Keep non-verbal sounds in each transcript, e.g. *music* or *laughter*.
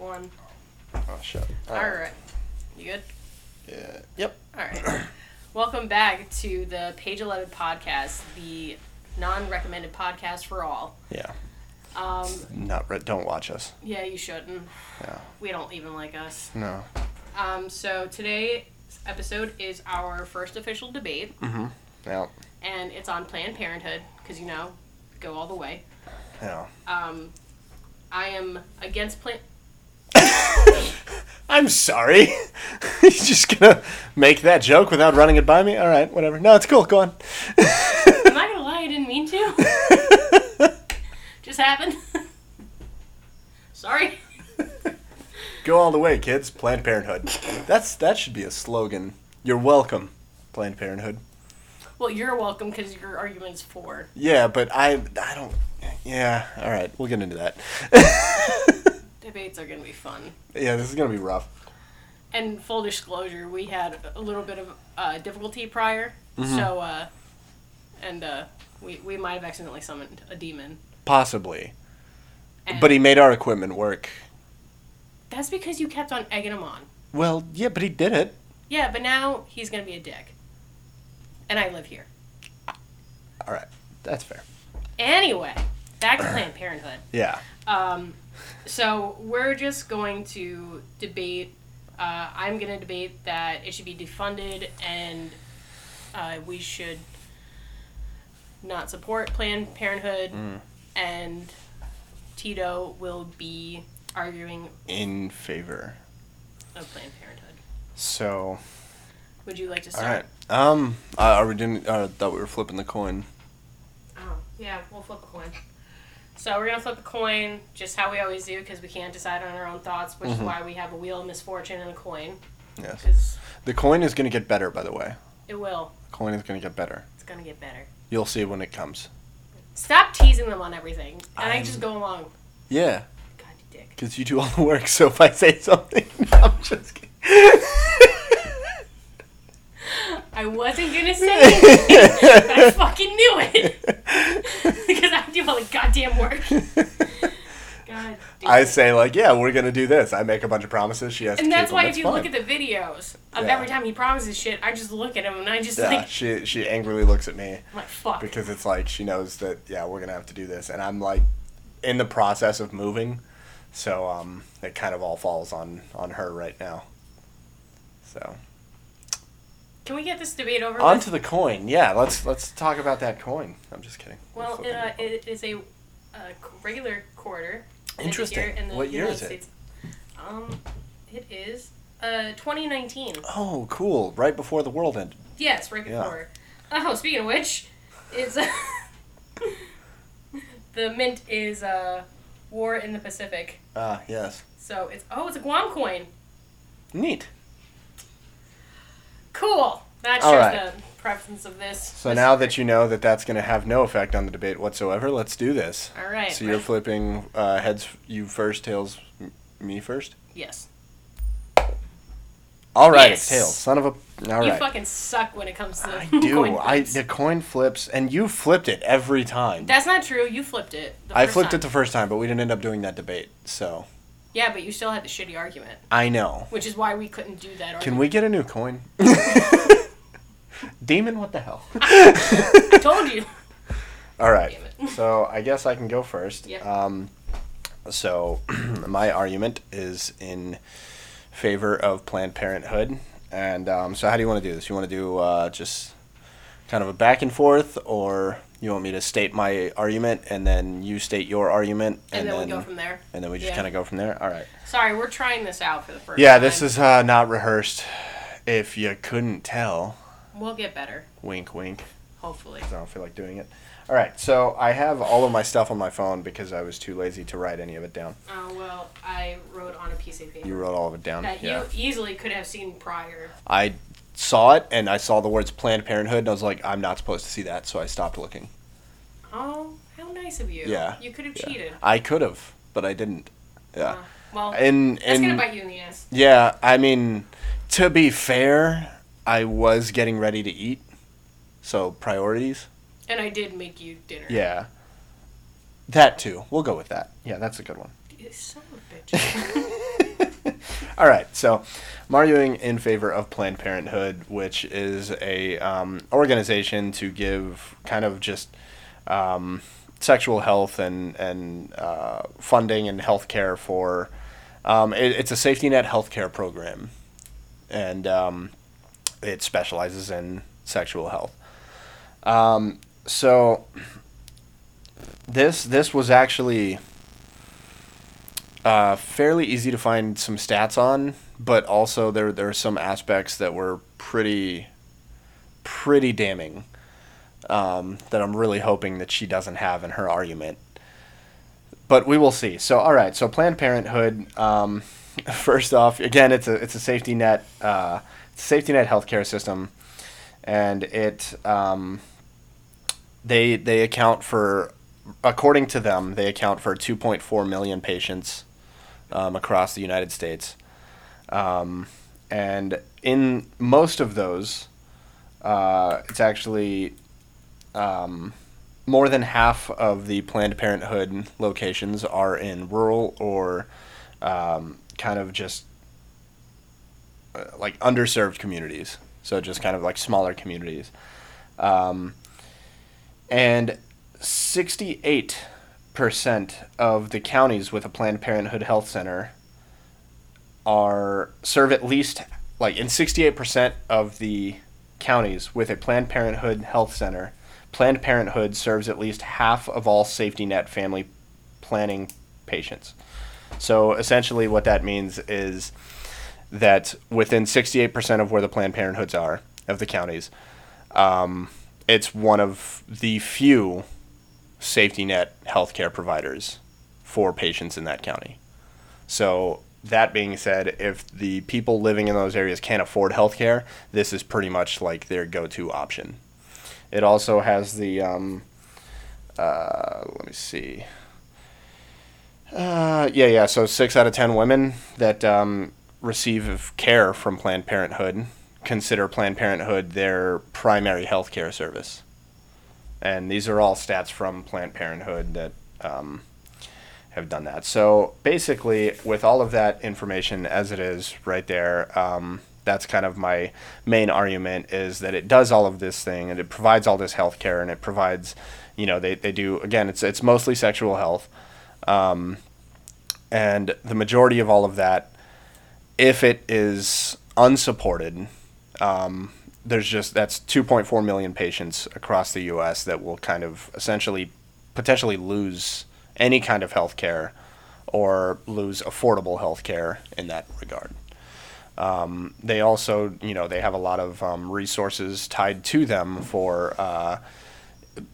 One. Oh shit. All right. You good? Yeah. Yep. All right. Welcome back to the Page 11 podcast, the non-recommended podcast for all. Yeah. Um, Not re- don't watch us. yeah, you shouldn't. Yeah. We don't even like us. No. Um, so today's episode is our first official debate, Mm-hmm. Yeah. and it's on Planned Parenthood because you know, go all the way. Yeah. Um, I am against Planned. *laughs* I'm sorry. *laughs* You're just gonna make that joke without running it by me? All right, whatever. No, it's cool. Go on. I'm not gonna lie, I didn't mean to. *laughs* Just happened. Sorry. Go all the way, kids. Planned Parenthood. That's that should be a slogan. You're welcome, Planned Parenthood. Well, you're welcome because your argument's for. Yeah, but I I don't. Yeah. All right, we'll get into that. Debates are gonna be fun. yeah, this is gonna be rough. And full disclosure, we had a little bit of uh, difficulty prior, Mm-hmm. so uh, and uh, we we might have accidentally summoned a demon. Possibly. And But he made our equipment work. That's because you kept on egging him on. Well, yeah, but he did it. Yeah, but now he's gonna be a dick. And I live here. All right, that's fair. Anyway, back to Planned Parenthood. Yeah. Um, so we're just going to debate. Uh, I'm going to debate that it should be defunded and uh, we should not support Planned Parenthood. And Tito will be arguing In favor. of Planned Parenthood. So, Would you like to start? right. Um, uh, are we doing? Uh, thought we were flipping the coin. Oh, yeah, we'll flip a coin. So we're gonna flip a coin, just how we always do, because we can't decide on our own thoughts, which is mm-hmm. why we have a wheel of misfortune and a coin, Yes. The coin is gonna get better, by the way. it will. The coin is gonna get better. It's gonna get better. You'll see when it comes. Stop teasing them on everything, and I I'm- just go along. Yeah, God, you dick. because you do all the work. *laughs* So if I say something, *laughs* I'm just kidding. *laughs* I wasn't gonna say *laughs* it, but I fucking knew it *laughs* because I do all the goddamn work. God. I say like, yeah, we're gonna do this. I make a bunch of promises. She has to And that's why if you look at the videos of Yeah. every time he promises shit, I just look at him and I just yeah, like, she she angrily looks at me I'm like fuck. because it's like she knows that yeah we're gonna have to do this, and I'm like in the process of moving, so um it kind of all falls on on her right now. So Can we get this debate over Onto with? the coin. Yeah, let's let's talk about that coin. I'm just kidding. Well, it, uh, it is a uh, regular quarter. Interesting. in the What year United is it? States. Um, it is uh 2019. oh, cool! Right before the world ended. Yes, right before. Yeah. Oh, speaking of which, is *laughs* the mint is uh War in the Pacific. Ah, yes. So it's oh, it's a Guam coin. Neat. Cool. That All shows right. the preference of this. So now that you know that that's going to have no effect on the debate whatsoever, let's do this. All right. So you're flipping uh, heads you first, tails m- me first. yes. All right, Yes. it's tails. Son of a. All You right. fucking suck when it comes to the I do. I the coin flips, and you flipped it every time. That's not true. You flipped it. I flipped time. it the first time, but we didn't end up doing that debate. So Yeah, but you still had the shitty argument, I know. which is why we couldn't do that argument. Can we get a new coin? *laughs* Demon, what the hell? I told you. *laughs* All right. Damn it. So I guess I can go first. Yep. Um, so *clears throat* my argument is in favor of Planned Parenthood, and um, so how do you want to do this? You want to do uh, just kind of a back and forth, or you want me to state my argument and then you state your argument, And, then, we go from there. and then we just Yeah. kind of go from there. All right. Sorry, we're trying this out for the first Yeah, time. this is uh, not rehearsed. If you couldn't tell, We'll get better, wink, wink. hopefully. I don't feel like doing it. All right, so I have all of my stuff on my phone because I was too lazy to write any of it down. Oh, well, I wrote on a piece of paper You wrote all of it down. that yeah. you easily could have seen prior. I saw it and I saw the words Planned Parenthood and I was like, I'm not supposed to see that, so I stopped looking. Oh, how nice of you. Yeah, You could have yeah. cheated. I could have, but I didn't. Yeah. Uh, well, And that's going to bite you in the ass. yeah, I mean, to be fair, I was getting ready to eat, so priorities. And I did make you dinner. Yeah. That too. We'll go with that. Yeah, that's a good one. You Son of a bitch. *laughs* All right, so I'm arguing in favor of Planned Parenthood, which is a um, organization to give kind of just um, sexual health and and uh, funding and health care for. Um, it, it's a safety net healthcare program, and um, it specializes in sexual health. Um, so this this was actually uh, fairly easy to find some stats on, but also there there are some aspects that were pretty pretty damning um, that I'm really hoping that she doesn't have in her argument. But we will see. So all right, so Planned Parenthood. Um, *laughs* first off, again, it's a it's a safety net uh, safety net healthcare system, and it um, they they account for according to them they account for 2.4 million patients um, across the United States. Um, and in most of those, uh, it's actually um, more than half of the Planned Parenthood locations are in rural or um, kind of just uh, like underserved communities. So just kind of like smaller communities. Um, and 68 percent of the counties with a Planned Parenthood health center are serve at least like in 68% of the counties with a Planned Parenthood health center, Planned Parenthood serves at least half of all safety net family planning patients. So essentially, what that means is that within 68% of where the Planned Parenthoods are, of the counties, um, it's one of the few safety net healthcare providers for patients in that county. So that being said, if the people living in those areas can't afford healthcare, this is pretty much like their go-to option. It also has the um, uh, let me see. Uh, yeah, yeah. So six out of ten women that um, receive care from Planned Parenthood consider Planned Parenthood their primary health care service and these are all stats from Planned Parenthood that um, have done that. So basically, with all of that information as it is right there, um, that's kind of my main argument is that it does all of this thing and it provides all this health care and it provides, you know, they, they do again. It's it's mostly sexual health, um, and the majority of all of that, if it is unsupported. Um, there's just that's 2.4 million patients across the U.S. that will kind of essentially potentially lose any kind of health care or lose affordable health care in that regard. Um, they also, you know, they have a lot of um, resources tied to them for, uh,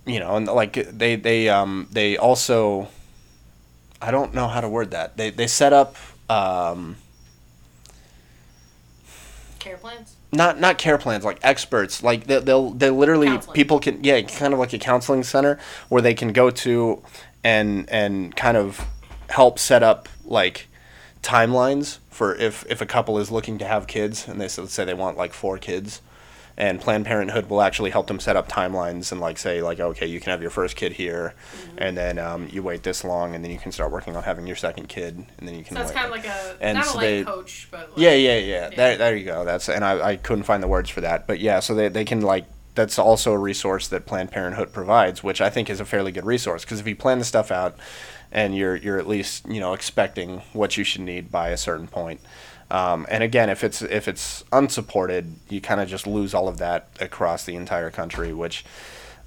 you know, and like they they um, they also, I don't know how to word that. They they set up um, care plans not not care plans like experts like they, they'll they literally counseling. people can yeah kind of like a counseling center where they can go to and and kind of help set up like timelines for if if a couple is looking to have kids and they say they want like four kids and Planned Parenthood will actually help them set up timelines and like say like okay you can have your first kid here, mm-hmm. and then um, you wait this long and then you can start working on having your second kid and then you can. So it's kind of like a and not so a they, coach, but like, yeah, yeah, yeah, yeah. There, there you go. That's and I, I couldn't find the words for that, but yeah, so they they can like that's also a resource that Planned Parenthood provides, which I think is a fairly good resource because if you plan the stuff out and you're you're at least you know expecting what you should need by a certain point um, and again, if it's if it's unsupported, you kind of just lose all of that across the entire country, which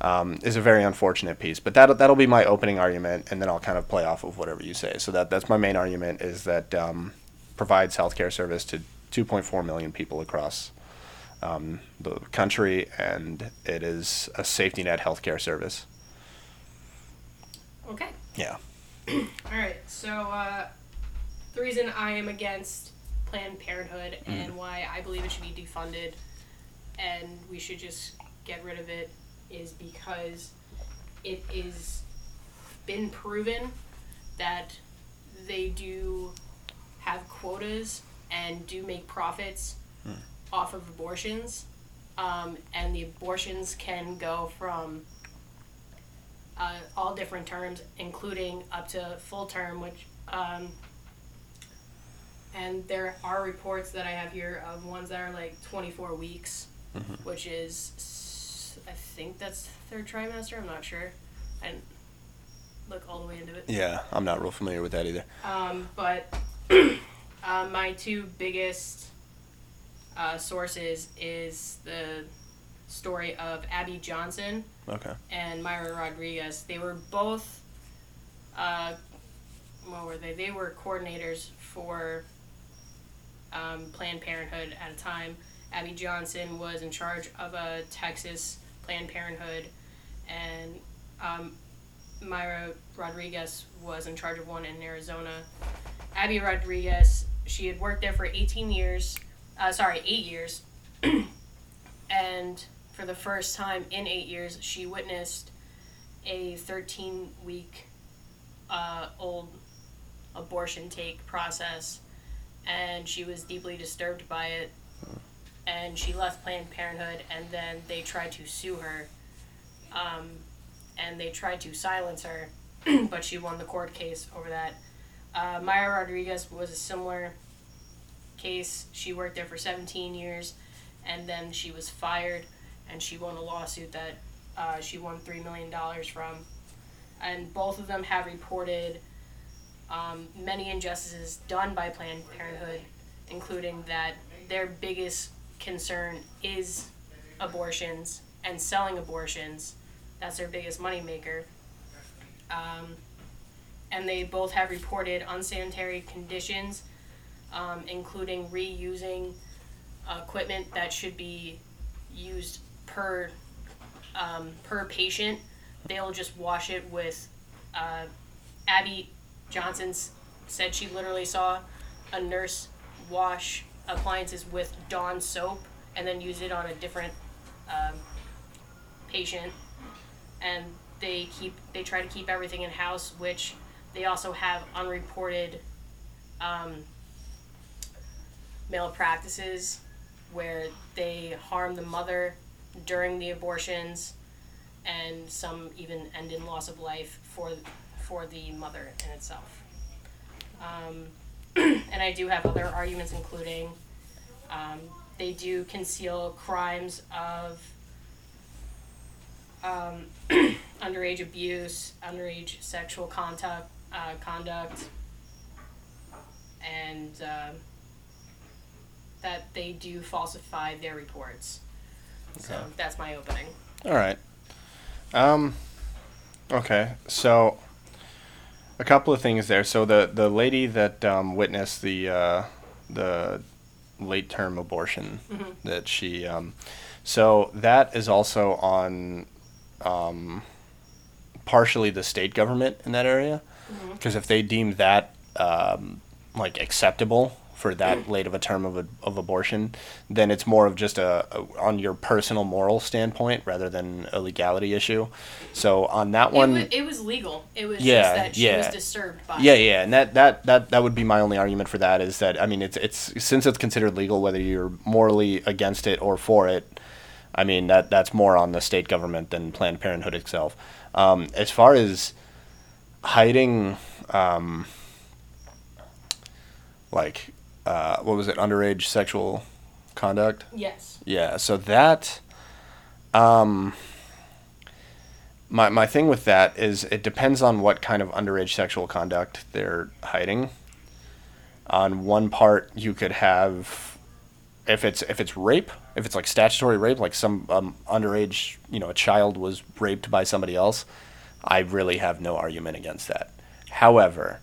um, is a very unfortunate piece. But that that'll be my opening argument, and then I'll kind of play off of whatever you say. So that that's my main argument is that um, provides healthcare service to 2.4 million people across um, the country, and it is a safety net healthcare service. Okay. Yeah. All right. So uh, the reason I am against Planned Parenthood mm. and why I believe it should be defunded and we should just get rid of it is because it is been proven that they do have quotas and do make profits. Off of abortions. Um, and the abortions can go from uh, all different terms, including up to full term, which um, and there are reports that I have here of ones that are like 24 weeks, Mm-hmm. which is, I think that's third trimester. I'm not sure. I didn't look all the way into it. Yeah, I'm not real familiar with that either. Um, but *clears throat* uh, my two biggest uh, sources is the story of Abby Johnson Okay. and Mayra Rodriguez. They were both, uh, what were they? They were coordinators for um, Planned Parenthood at a time. Abby Johnson was in charge of a Texas Planned Parenthood, and um, Mayra Rodriguez was in charge of one in Arizona. Abby Rodriguez, she had worked there for 18 years, uh, sorry, eight years, *clears throat* and for the first time in eight years, she witnessed a 13 week uh, old abortion take process, and she was deeply disturbed by it. And she left Planned Parenthood, and then they tried to sue her, um, and they tried to silence her, *clears throat* but she won the court case over that. Uh, Maya Rodriguez was a similar case. She worked there for 17 years, and then she was fired, and she won a lawsuit that uh, she won $3 million from. And both of them have reported um, many injustices done by Planned Parenthood, including that their biggest concern is abortions and selling abortions. That's their biggest moneymaker. Um, and they both have reported unsanitary conditions, um, including reusing equipment that should be used per um, per patient. They'll just wash it with. Uh, Abby Johnson's said she literally saw a nurse wash appliances with Dawn soap and then use it on a different um, patient. And they keep they try to keep everything in house, which they also have unreported um, malpractices where they harm the mother during the abortions, and some even end in loss of life for for the mother in itself. Um, *clears throat* and I do have other arguments, including um, they do conceal crimes of um, *clears throat* underage abuse, underage sexual contact, uh, conduct, and um that they do falsify their reports. So Okay. that's my opening. All right. Um. Okay. So, a couple of things there. So the the lady that um, witnessed the uh, the late term abortion Mhm. that she um, so that is also on um, partially the state government in that area Mhm. because if they deem that um, like acceptable for that late of a term of, a, of abortion, then it's more of just a, a on your personal moral standpoint rather than a legality issue. So on that one, it, was, it was legal. It was Yeah, that she yeah. was disturbed by. yeah, yeah, yeah. and that, that that that would be my only argument for that is that I mean it's it's since it's considered legal whether you're morally against it or for it, I mean that that's more on the state government than Planned Parenthood itself. Um, as far as hiding, um, like uh, what was it, underage sexual conduct? Yes. Yeah, so that um my my thing with that is it depends on what kind of underage sexual conduct they're hiding. On one part you could have if it's if it's rape, if it's like statutory rape, like some um, underage, you know, a child was raped by somebody else, I really have no argument against that. However,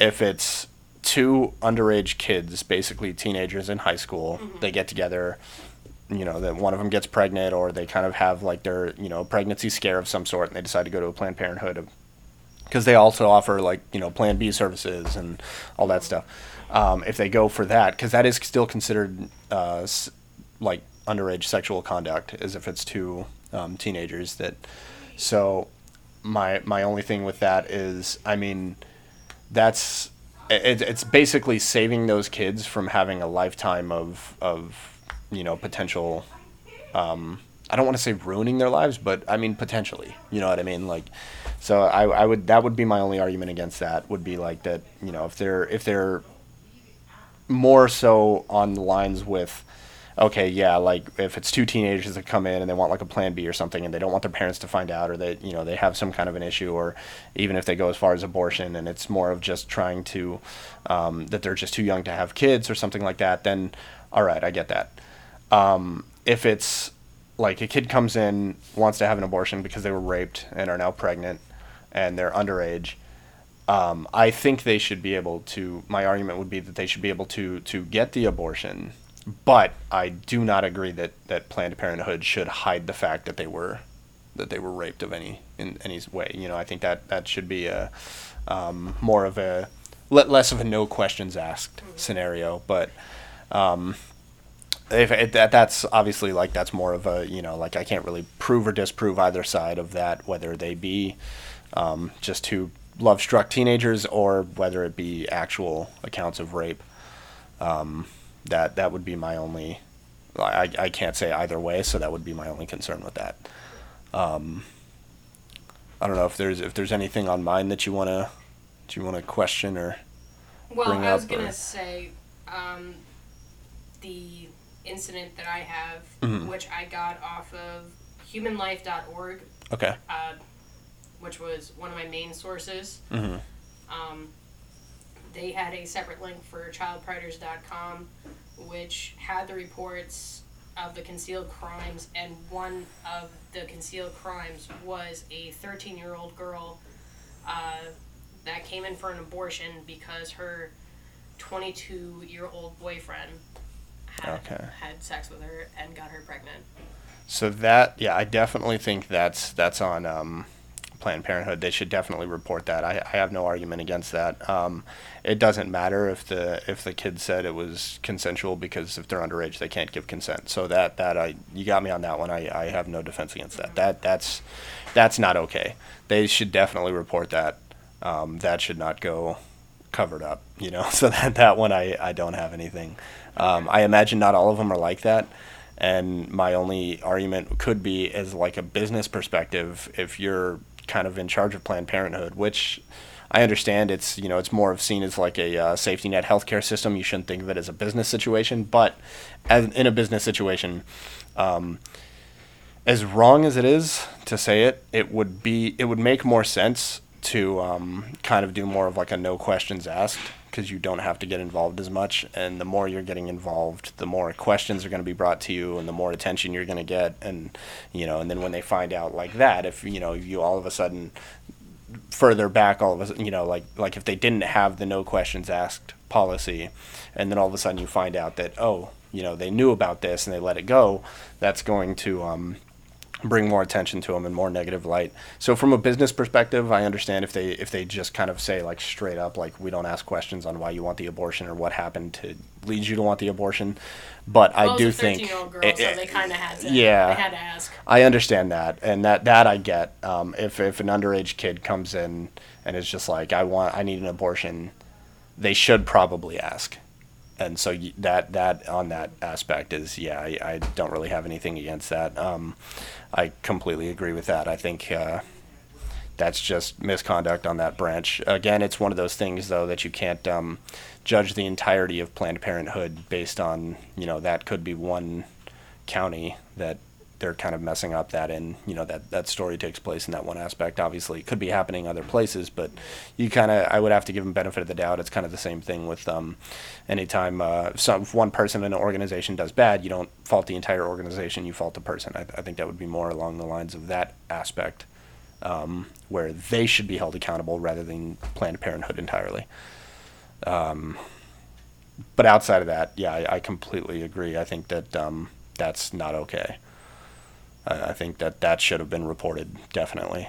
if it's two underage kids, basically teenagers in high school, they get together, you know, that one of them gets pregnant or they kind of have like their, you know, pregnancy scare of some sort and they decide to go to a Planned Parenthood because they also offer like, you know, Plan B services and all that stuff. Um, if they go for that, because that is still considered uh, like underage sexual conduct, as if it's two um, teenagers that. So, my my only thing with that is, I mean, that's it, it's basically saving those kids from having a lifetime of of you know potential um, I don't want to say ruining their lives, but I mean potentially. You know what I mean? Like, so I, I would that would be my only argument against that would be like that. You know, if they're if they're more so on the lines with okay, yeah, like if it's two teenagers that come in and they want like a plan B or something and they don't want their parents to find out or that, you know, they have some kind of an issue or even if they go as far as abortion and it's more of just trying to, um, that they're just too young to have kids or something like that, then all right, I get that. Um, if it's like a kid comes in, wants to have an abortion because they were raped and are now pregnant and they're underage, um, I think they should be able to. My argument would be that they should be able to to get the abortion but I do not agree that, that Planned Parenthood should hide the fact that they were that they were raped of any in any way. You know, I think that that should be a um, more of a less of a no questions asked mm-hmm. scenario. But um, if it, that that's obviously like that's more of a you know like I can't really prove or disprove either side of that whether they be um, just two love struck teenagers or whether it be actual accounts of rape. Um, that that would be my only. I, I can't say either way, so that would be my only concern with that. Um, I don't know if there's if there's anything on mine that you wanna do you wanna question or well, I was gonna or... say um, the incident that I have, mm-hmm. which I got off of humanlife.org. Okay. Uh, which was one of my main sources. Mm-hmm. Um, they had a separate link for childpredators.com, which had the reports of the concealed crimes, and one of the concealed crimes was a 13 year old girl uh, that came in for an abortion because her 22 year old boyfriend had, okay. had sex with her and got her pregnant. So that yeah, I definitely think that's that's on um, Planned Parenthood, they should definitely report that. I, I have no argument against that. Um, it doesn't matter if the if the kid said it was consensual because if they're underage, they can't give consent. So that that I you got me on that one. I, I have no defense against that. That that's that's not okay. They should definitely report that. Um, that should not go covered up. You know, *laughs* so that that one I I don't have anything. Um, I imagine not all of them are like that. And my only argument could be as like a business perspective, if you're kind of in charge of Planned Parenthood, which I understand it's you know it's more of seen as like a uh, safety net healthcare system. You shouldn't think of it as a business situation, but as in a business situation, um, as wrong as it is to say it, it would be it would make more sense to um, kind of do more of like a no questions asked because you don't have to get involved as much. And the more you're getting involved, the more questions are going to be brought to you, and the more attention you're going to get. And you know, and then when they find out like that, if you know, you all of a sudden further back, all of a sudden, you know, like like if they didn't have the no questions asked policy, and then all of a sudden you find out that oh, you know, they knew about this and they let it go, that's going to um, bring more attention to them and more negative light. So from a business perspective, I understand if they if they just kind of say like straight up like we don't ask questions on why you want the abortion or what happened to lead you to want the abortion. But well, I do think girl, it, so they kind of had to yeah they had to ask. I understand that and that that I get. Um, if if an underage kid comes in and is just like I want I need an abortion, they should probably ask and so that that on that aspect is yeah I, I don't really have anything against that. Um, I completely agree with that. I think uh, that's just misconduct on that branch. Again it's one of those things though that you can't um, judge the entirety of Planned Parenthood based on you know that could be one county that they're kind of messing up that in you know that that story takes place in that one aspect. Obviously it could be happening other places but you kind of i would have to give them benefit of the doubt. It's kind of the same thing with um, anytime uh, some one person in an organization does bad you don't fault the entire organization you fault the person. I, I think that would be more along the lines of that aspect um, where they should be held accountable rather than planned parenthood entirely. Um, but outside of that yeah I, I completely agree. I think that um, that's not okay I, I think that that should have been reported definitely.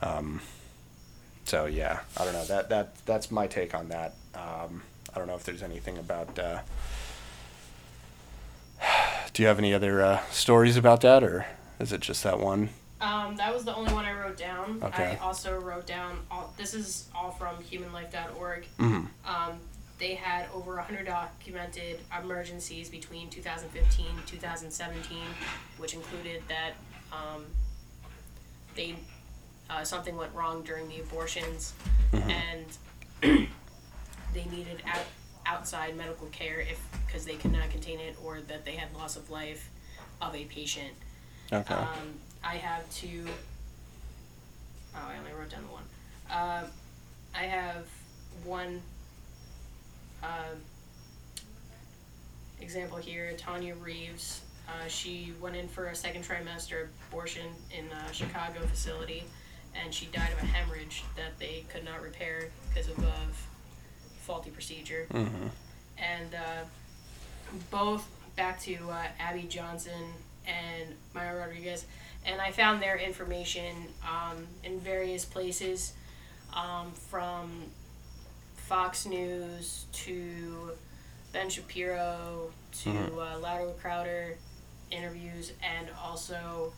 Um, so yeah, I don't know. That that that's my take on that. Um, I don't know if there's anything about. Uh, *sighs* do you have any other uh, stories about that, or is it just that one? Um, that was the only one I wrote down. Okay. I also wrote down all. This is all from HumanLife.org. Mm-hmm. Um, they had over 100 documented emergencies between 2015 and 2017, which included that um, they uh, something went wrong during the abortions, mm-hmm. and *clears throat* they needed out, outside medical care if because they cannot contain it or that they had loss of life of a patient. Okay. Um, I have two. Oh, I only wrote down the one. Um, I have one uh, example here. Tonya Reeves. Uh, she went in for a second trimester abortion in a Chicago facility, and she died of a hemorrhage that they could not repair because of a faulty procedure. mm-hmm. And uh, both back to uh, Abby Johnson and Maya Rodriguez, and I found their information um, in various places, um, from Fox News to Ben Shapiro to Mhm. uh, Louder Crowder interviews, and also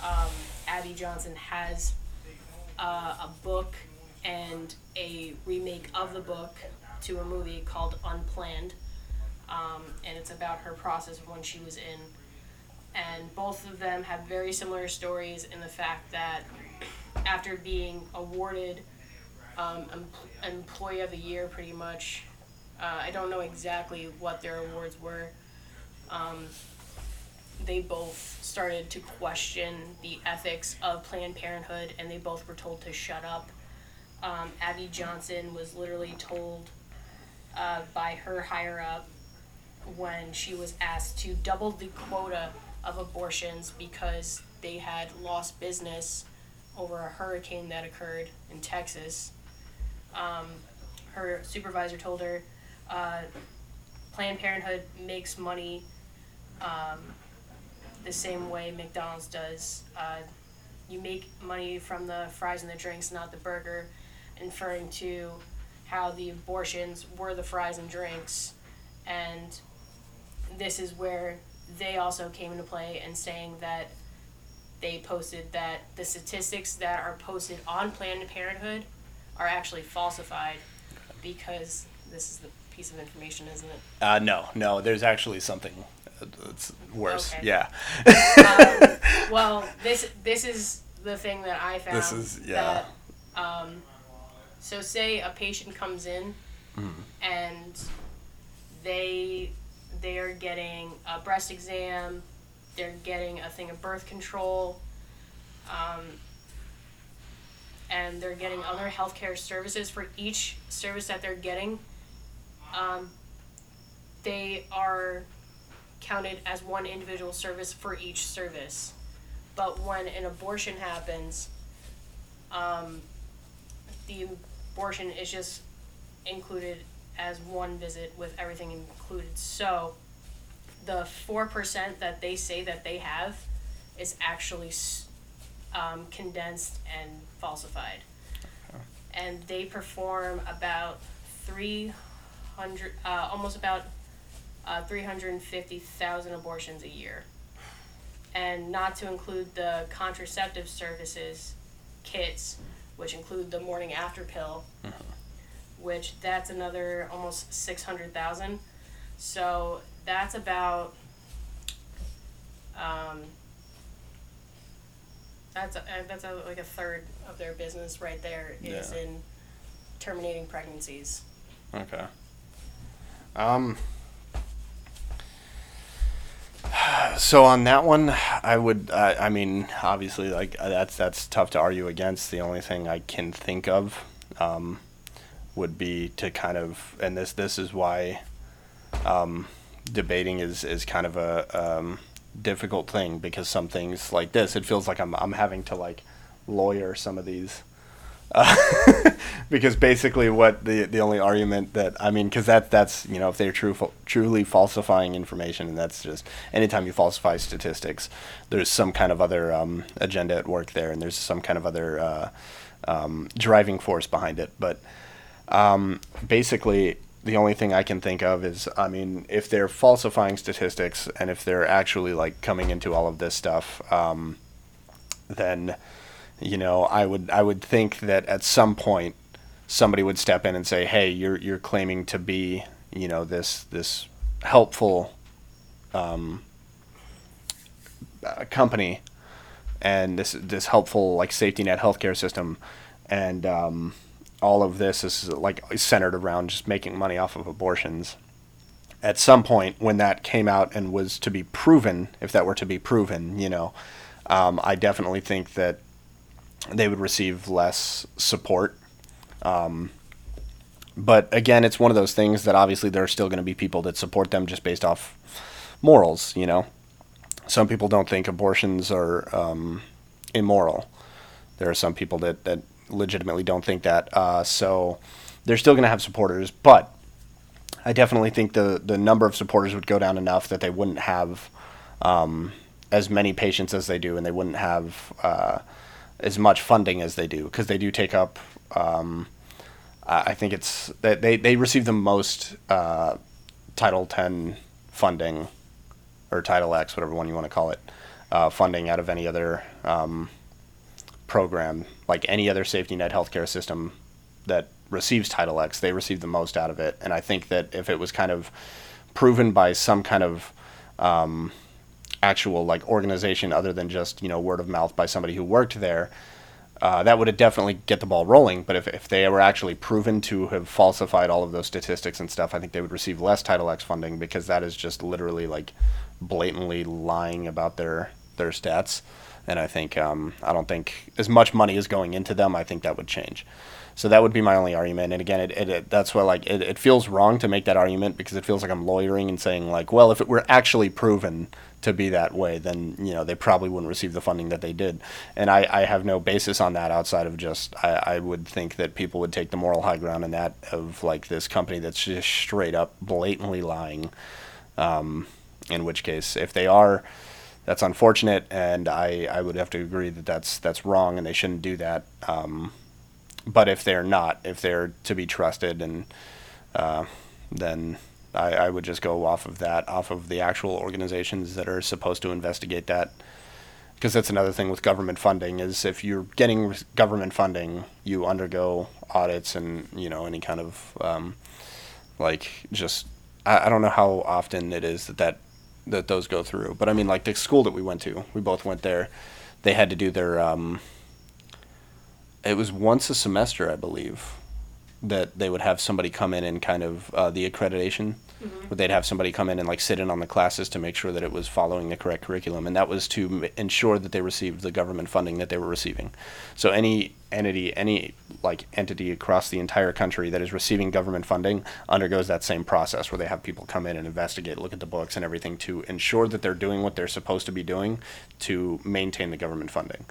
um, Abby Johnson has uh, a book and a remake of the book to a movie called Unplanned, um, and it's about her process of when she was in. And both of them have very similar stories in the fact that after being awarded um, em- Employee of the Year, pretty much, uh, I don't know exactly what their awards were. Um, they both started to question the ethics of Planned Parenthood, and they both were told to shut up. Um, Abby Johnson was literally told uh, by her higher up when she was asked to double the quota of abortions because they had lost business over a hurricane that occurred in Texas. Um, her supervisor told her uh, Planned Parenthood makes money um, the same way McDonald's does. Uh, you make money from the fries and the drinks, not the burger, inferring to how the abortions were the fries and drinks. And this is where they also came into play and saying that they posted that the statistics that are posted on Planned Parenthood are actually falsified because this is the piece of information, isn't it? Uh, no, no. There's actually something that's worse. Okay. Yeah. um, well, *laughs* this this is the thing that I found. This is- yeah. That, um, so say a patient comes in, and they they are getting a breast exam, they're getting a thing of birth control, um, and they're getting other healthcare services for each service that they're getting. Um, they are counted as one individual service for each service. But when an abortion happens, um, the abortion is just included as one visit with everything included. So the 4% that they say that they have is actually um, condensed and falsified. And they perform about 300, uh, almost about uh, 350,000 abortions a year. And not to include the contraceptive services kits, which include the morning after pill, which that's another almost 600,000. So that's about um, that's a, uh, that's a, like a third of their business right there is Yeah. in terminating pregnancies. Okay. Um. So on that one, I would. I I mean, obviously, like uh, that's that's tough to argue against. The only thing I can think of, um, would be to kind of, and this this is why, um, debating is is kind of a um, difficult thing because some things like this, it feels like I'm I'm having to like lawyer some of these uh, *laughs* because basically what the the only argument that I mean because that that's you know if they're true truly falsifying information and that's just anytime you falsify statistics there's some kind of other um, agenda at work there and there's some kind of other uh, um, driving force behind it. But um, basically the only thing I can think of is I mean if they're falsifying statistics and if they're actually like coming into all of this stuff um, then you know, I would I would think that at some point somebody would step in and say, "Hey, you're you're claiming to be, you know, this this helpful um, uh, company and this this helpful like safety net healthcare system, and um, all of this is like centered around just making money off of abortions. At some point, when that came out and was to be proven, if that were to be proven, you know, um, I definitely think that they would receive less support. Um, but again, it's one of those things that obviously there are still going to be people that support them just based off morals, you know. Some people don't think abortions are um, immoral. There are some people that, that legitimately don't think that. Uh, so they're still going to have supporters, but I definitely think the, the number of supporters would go down enough that they wouldn't have um, as many patients as they do, and they wouldn't have uh, as much funding as they do, because they do take up. Um, I think it's that they, they receive the most uh, Title X funding, or Title X, whatever one you want to call it, uh, funding out of any other um, program, like any other safety net healthcare system that receives Title X, they receive the most out of it. And I think that if it was kind of proven by some kind of um, actual like organization other than just you know word of mouth by somebody who worked there, uh, that would definitely get the ball rolling. But if, if they were actually proven to have falsified all of those statistics and stuff, I think they would receive less Title X funding because that is just literally like blatantly lying about their their stats. And I think um, I don't think as much money is going into them. I think that would change. So that would be my only argument. And again, it, it, it that's what like it, it feels wrong to make that argument because it feels like I'm lawyering and saying like, well, if it were actually proven to be that way, then you know they probably wouldn't receive the funding that they did. And I, I have no basis on that outside of just I, I would think that people would take the moral high ground in that of like this company that's just straight up blatantly lying. Um, in which case, if they are, that's unfortunate, and I, I would have to agree that that's that's wrong, and they shouldn't do that. Um, but if they're not, if they're to be trusted, and uh, then I, I would just go off of that, off of the actual organizations that are supposed to investigate that. Because that's another thing with government funding is if you're getting government funding, you undergo audits and you know any kind of um, like just I, I don't know how often it is that that that those go through. But I mean, like the school that we went to, we both went there. They had to do their. Um, it was once a semester, I believe, that they would have somebody come in and kind of uh, the accreditation mm-hmm. they'd have somebody come in and like sit in on the classes to make sure that it was following the correct curriculum, and that was to m- ensure that they received the government funding that they were receiving. So any entity, any like entity across the entire country that is receiving government funding undergoes that same process where they have people come in and investigate, look at the books and everything to ensure that they're doing what they're supposed to be doing to maintain the government funding.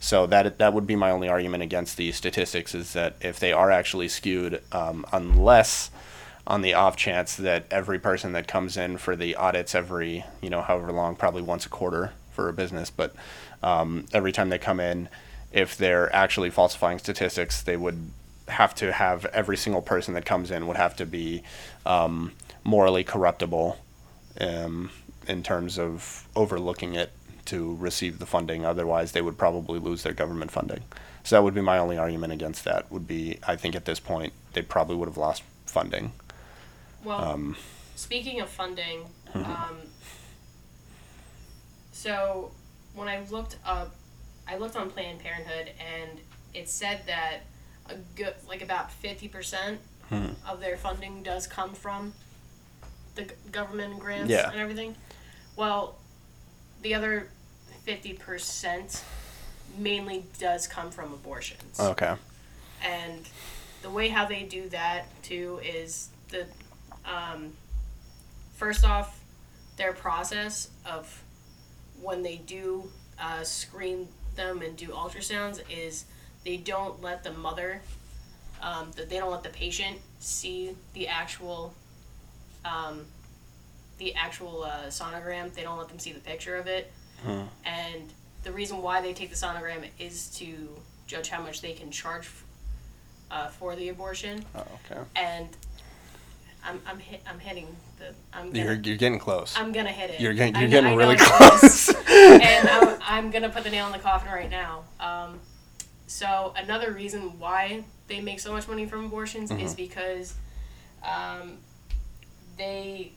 So that that would be my only argument against the statistics is that if they are actually skewed, um, unless on the off chance that every person that comes in for the audits every you know however long probably once a quarter for a business but um, every time they come in if they're actually falsifying statistics they would have to have every single person that comes in would have to be um, morally corruptible um, in terms of overlooking it to receive the funding. Otherwise they would probably lose their government funding. So that would be my only argument against that would be i think at this point they probably would have lost funding well, um, speaking of funding, mm-hmm. *laughs* um, so when I looked up, I looked on Planned Parenthood, and it said that a good, like about fifty percent hmm. of their funding does come from the government grants yeah. and everything. Well, the other fifty percent mainly does come from abortions. Okay. And the way how they do that too is the um, first off, their process of when they do uh, screen them and do ultrasounds is they don't let the mother, um, they don't let the patient see the actual, um, the actual uh, sonogram. They don't let them see the picture of it. Hmm. And the reason why they take the sonogram is to judge how much they can charge uh, for the abortion. Oh, okay. And I'm I'm hit, I'm hitting the. I'm gonna, you're you're getting close. I'm gonna hit it. You're getting you're getting really close. *laughs* *laughs* and I'm, I'm gonna put the nail in the coffin right now. Um, so another reason why they make so much money from abortions mm-hmm. is because, um, they.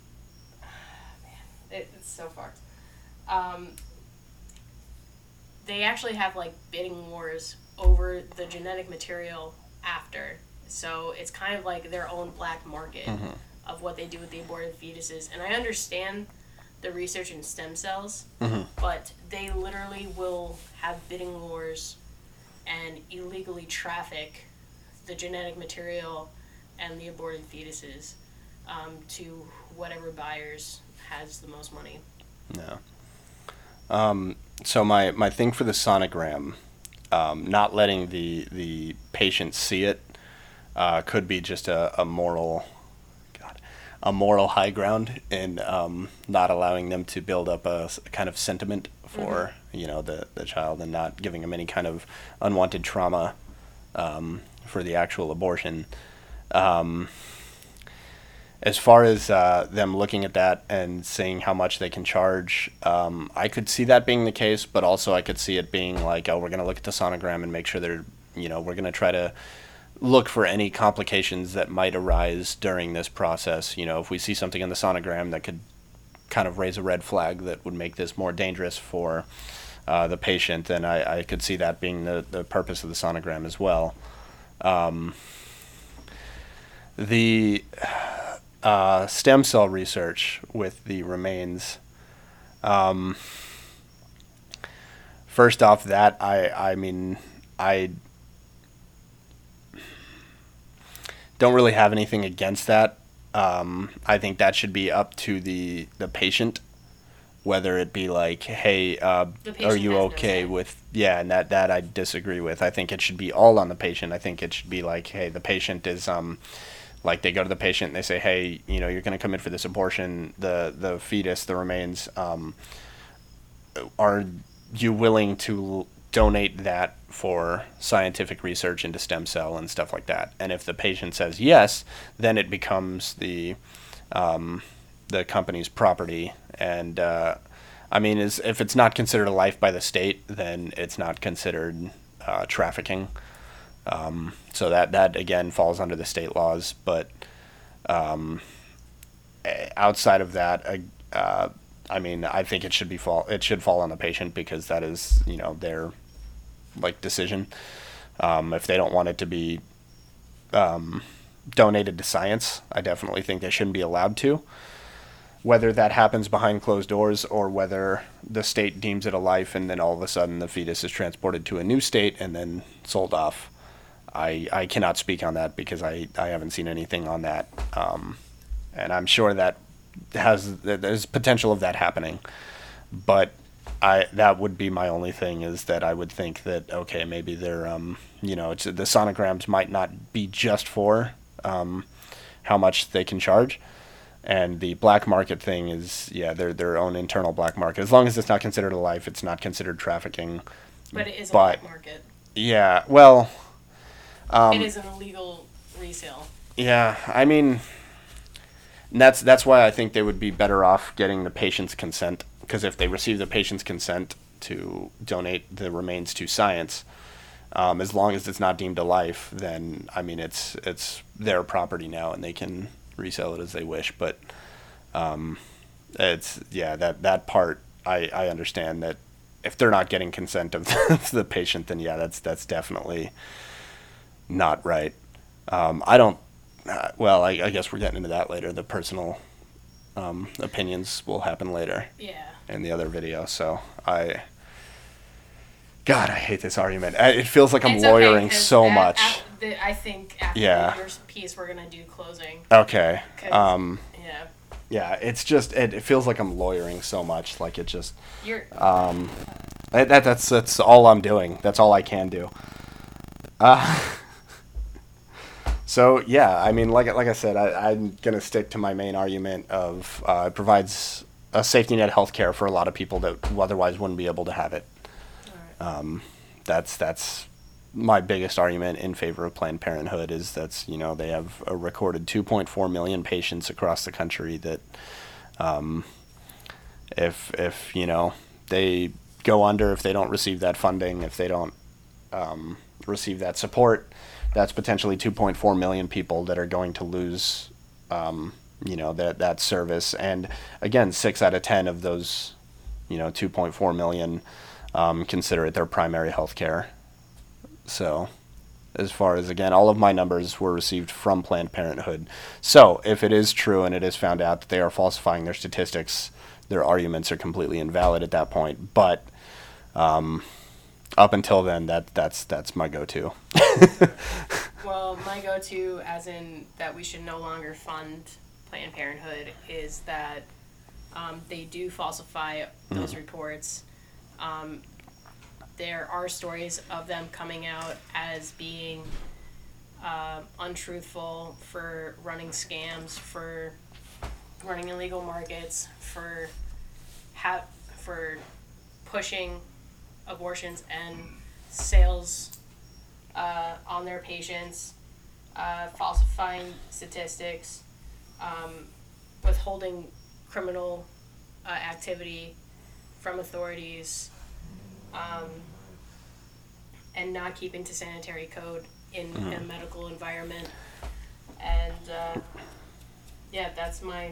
*sighs* Man, it, it's so fucked. Um, they actually have like bidding wars over the genetic material after So it's kind of like their own black market Mm-hmm. of what they do with the aborted fetuses. And I understand the research in stem cells, Mm-hmm. but they literally will have bidding wars and illegally traffic the genetic material and the aborted fetuses um, to whatever buyers has the most money. No. Um, so my, my thing for the sonogram, um, not letting the the patient see it, uh, could be just a, a moral, God, a moral high ground in um, not allowing them to build up a kind of sentiment for you know the the child and not giving them any kind of unwanted trauma um, for the actual abortion. Um, as far as uh, them looking at that and seeing how much they can charge, um, I could see that being the case, but also I could see it being like, oh, we're going to look at the sonogram and make sure they're, you know, we're going to try to look for any complications that might arise during this process. You know, if we see something in the sonogram that could kind of raise a red flag that would make this more dangerous for uh, the patient, then I, I could see that being the, the purpose of the sonogram as well. Um, the uh, stem cell research with the remains. Um, first off, that I I mean I don't really have anything against that. Um, I think that should be up to the the patient, whether it be like, hey, uh, are you has no okay with yeah, and that that I disagree with. I think it should be all on the patient. I think it should be like, hey, the patient is um like they go to the patient and they say, hey, you know, you're going to come in for this abortion. The the fetus, the remains, um, are you willing to donate that for scientific research into stem cell and stuff like that? And if the patient says yes, then it becomes the um, the company's property. And uh, I mean, is if it's not considered a life by the state, then it's not considered uh, trafficking. Um, so that that again falls under the state laws, but um, outside of that, uh, uh, I mean, I think it should be fall it should fall on the patient because that is you know their like decision. Um, if they don't want it to be um, donated to science, I definitely think they shouldn't be allowed to. Whether that happens behind closed doors or whether the state deems it a life and then all of a sudden the fetus is transported to a new state and then sold off, I, I cannot speak on that because I, I haven't seen anything on that. Um, and I'm sure that has there's potential of that happening. But I that would be my only thing is that I would think that okay maybe they're um you know it's the sonograms might not be just for um how much they can charge and the black market thing is yeah they're their own internal black market as long as it's not considered a life it's not considered trafficking But it is a black market. yeah well um, it is an illegal resale. Yeah, I mean, and that's that's why I think they would be better off getting the patient's consent because if they receive the patient's consent to donate the remains to science, um, as long as it's not deemed a life, then I mean it's it's their property now and they can resell it as they wish. But um, it's yeah that that part I I understand that if they're not getting consent of *laughs* the patient, then yeah that's that's definitely not right. Um, I don't. Uh, well, I, I guess we're getting into that later. The personal um, opinions will happen later Yeah. in the other video. So I. God, I hate this argument. I, it feels like I'm It's okay, so much. the- I think after Yeah. your piece, we're gonna do closing. okay. Um, Yeah. yeah, it's just it, it feels like I'm lawyering so much. Like it just You're. um, that, that that's that's all I'm doing. That's all I can do. Uh, *laughs* so yeah, I mean, like like I said, I, I'm gonna stick to my main argument of uh, it provides a safety net healthcare for a lot of people that otherwise wouldn't be able to have it. Alright. Um, that's that's my biggest argument in favor of Planned Parenthood is that's you know they have a recorded 2.4 million patients across the country that um, if if you know they go under if they don't receive that funding if they don't um, receive that support that's potentially 2.4 million people that are going to lose um, you know that that service and again six out of ten of those you know 2.4 million um, consider it their primary health care so as far as again, all of my numbers were received from Planned Parenthood. So if it is true and it is found out that they are falsifying their statistics, their arguments are completely invalid at that point. But um, up until then, that that's that's my go-to. *laughs* well, my go-to, as in that we should no longer fund Planned Parenthood, is that um, they do falsify those mm. reports. Um, there are stories of them coming out as being uh, untruthful for running scams, for running illegal markets, for ha- for pushing abortions and sales uh, on their patients, uh, falsifying statistics, um, withholding criminal uh, activity from authorities, um, and not keeping to sanitary code in mm-hmm. a medical environment. And uh, yeah, that's my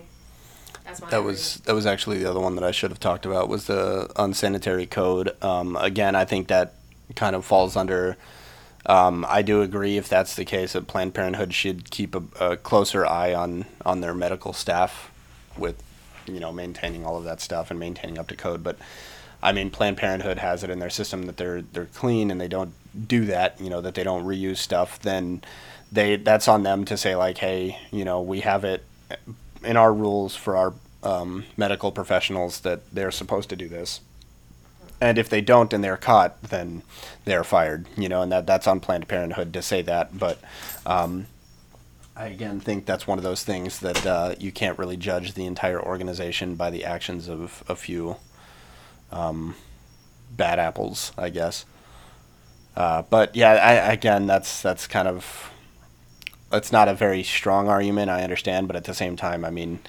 that's. That was that was actually the other one that I should have talked about was the unsanitary code. Um, again, I think that kind of falls under. Um, I do agree if that's the case that Planned Parenthood should keep a, a closer eye on on their medical staff with you know maintaining all of that stuff and maintaining up to code. But I mean, Planned Parenthood has it in their system that they're they're clean and they don't do that. You know that they don't reuse stuff. Then they that's on them to say like, hey, you know, we have it in our rules for our um, medical professionals that they're supposed to do this. And if they don't and they're caught, then they're fired. You know, and that that's on Planned Parenthood to say that. But um, I again think that's one of those things that uh, you can't really judge the entire organization by the actions of a few um, bad apples, I guess. Uh, but yeah, I, again, that's that's kind of that's not a very strong argument. I understand, but at the same time, I mean,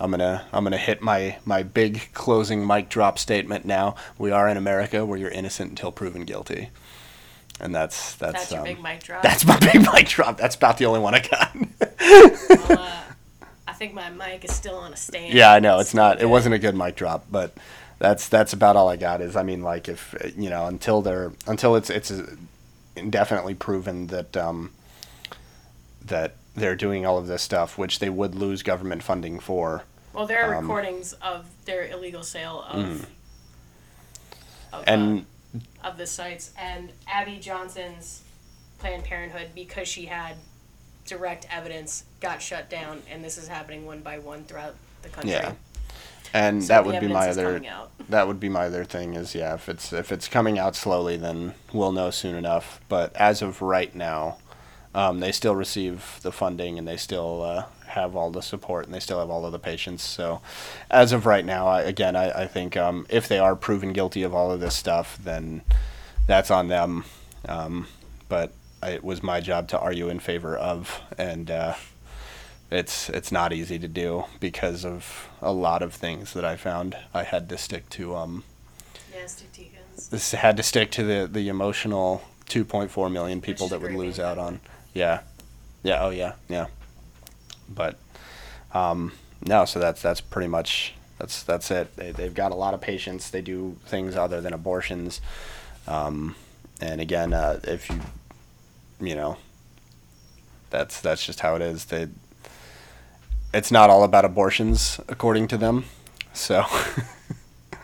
I'm gonna I'm gonna hit my my big closing mic drop statement now. We are in America where you're innocent until proven guilty, and that's that's that's um, your big mic drop. That's my big *laughs* mic drop. That's about the only one I got. well, uh, I think my mic is still on a stand. Yeah, I know it's not. It wasn't a good mic drop, but that's that's about all I got. Is I mean, like if you know until they're until it's it's indefinitely proven that um, that they're doing all of this stuff, which they would lose government funding for. Well, there are um, recordings of their illegal sale of, mm. of and uh, of the sites and Abby Johnson's Planned Parenthood because she had direct evidence got shut down, and this is happening one by one throughout the country. Yeah and so that would be my other that would be my other thing is yeah if it's if it's coming out slowly then we'll know soon enough but as of right now um, they still receive the funding and they still uh, have all the support and they still have all of the patients so as of right now I, again I, I think um, if they are proven guilty of all of this stuff then that's on them um, but it was my job to argue in favor of and uh, it's it's not easy to do because of a lot of things that I found. I had to stick to um. Yeah, stick to This had to stick to the the emotional 2.4 million people that would lose out on. Yeah, yeah, oh yeah, yeah. But um, no, so that's that's pretty much that's that's it. They they've got a lot of patients. They do things other than abortions. Um, and again, uh, if you you know that's that's just how it is. They it's not all about abortions, according to them. So,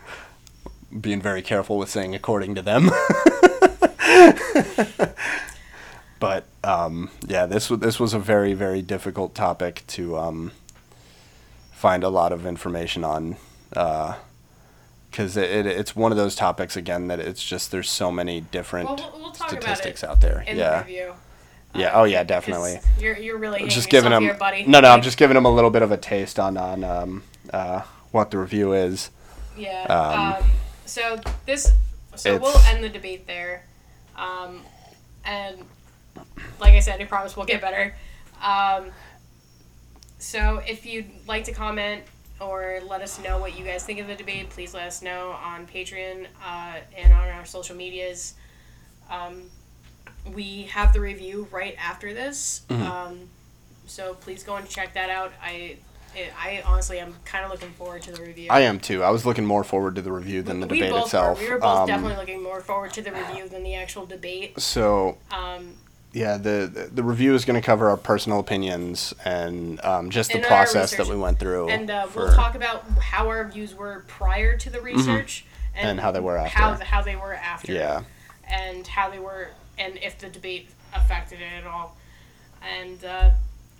*laughs* being very careful with saying according to them. *laughs* but um, yeah, this was this was a very very difficult topic to um, find a lot of information on. because uh, it, it, it's one of those topics again that it's just there's so many different well, we'll statistics out there. yeah. The yeah. Oh yeah, definitely. You're you're really just giving them. Here, buddy. No, no, like, I'm just giving them a little bit of a taste on on um, uh, what the review is. Yeah. Um, um, so this, so we'll end the debate there, um, and like I said, I promise we'll get better. Um, so if you'd like to comment or let us know what you guys think of the debate, please let us know on Patreon uh, and on our social medias. Um, we have the review right after this. Mm-hmm. Um, so please go and check that out. I I honestly am kind of looking forward to the review. I am too. I was looking more forward to the review than the we debate both itself. Were. We were both um, definitely looking more forward to the review than the actual debate. So, um, yeah, the the, the review is going to cover our personal opinions and um, just the And our process that we went through. And uh, we'll talk about how our views were prior to the research Mm-hmm. And how they were after. how how they were after. Yeah. And how they were, and if the debate affected it at all. And uh,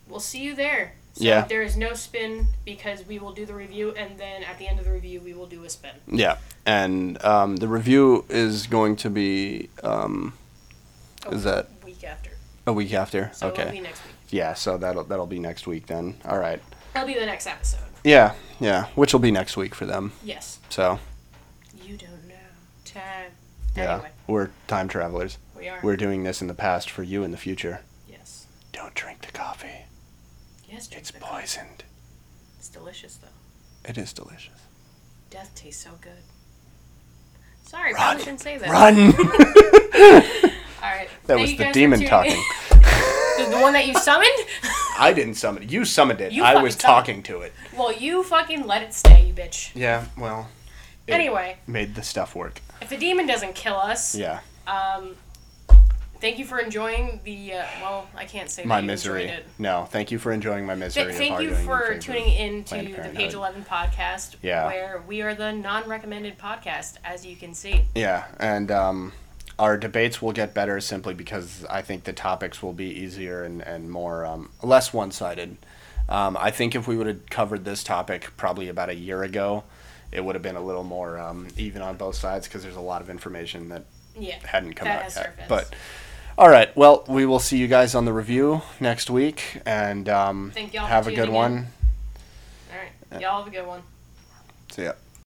we'll see you there. So Yeah. there is no spin because we will do the review, and then at the end of the review, we will do a spin. Yeah, and um, the review is going to be um, Is that-? A week after. So okay. be next week. Yeah, so that'll that'll be next week then. All right. That'll be the next episode. Yeah, yeah, which will be next week for them. Yes. So You don't know. Time. yeah, Anyway, we're time travelers. we are. We're doing this in the past for you in the future. yes. Don't drink the coffee. Yes, drink It's the coffee. poisoned. It's delicious though. It is delicious. Death tastes so good. Sorry, Run. probably shouldn't say that. Run! *laughs* *laughs* All right. That Thank was the demon talking. *laughs* the, the one that you summoned? I didn't summon it. You summoned it. You I was summoned talking to it. well, you fucking let it stay, you bitch. Yeah, well. it Anyway, Made the stuff work. if the demon doesn't kill us, Yeah. um, thank you for enjoying the. Uh, well, I can't say My that misery. it. No, thank you for enjoying my misery. Th- thank you for tuning in to the Page 11 podcast, Yeah. where we are the non recommended podcast, as you can see. Yeah, and um, our debates will get better simply because I think the topics will be easier and, and more um, less one sided. Um, I think if we would have covered this topic probably about a year ago, it would have been a little more um, even on both sides because there's a lot of information that Yeah. hadn't come That out has yet. surfaced. But all right, well, we will see you guys on the review next week, and um, Thank y'all for have a good in. one. All right. Y'all have a good one. See ya.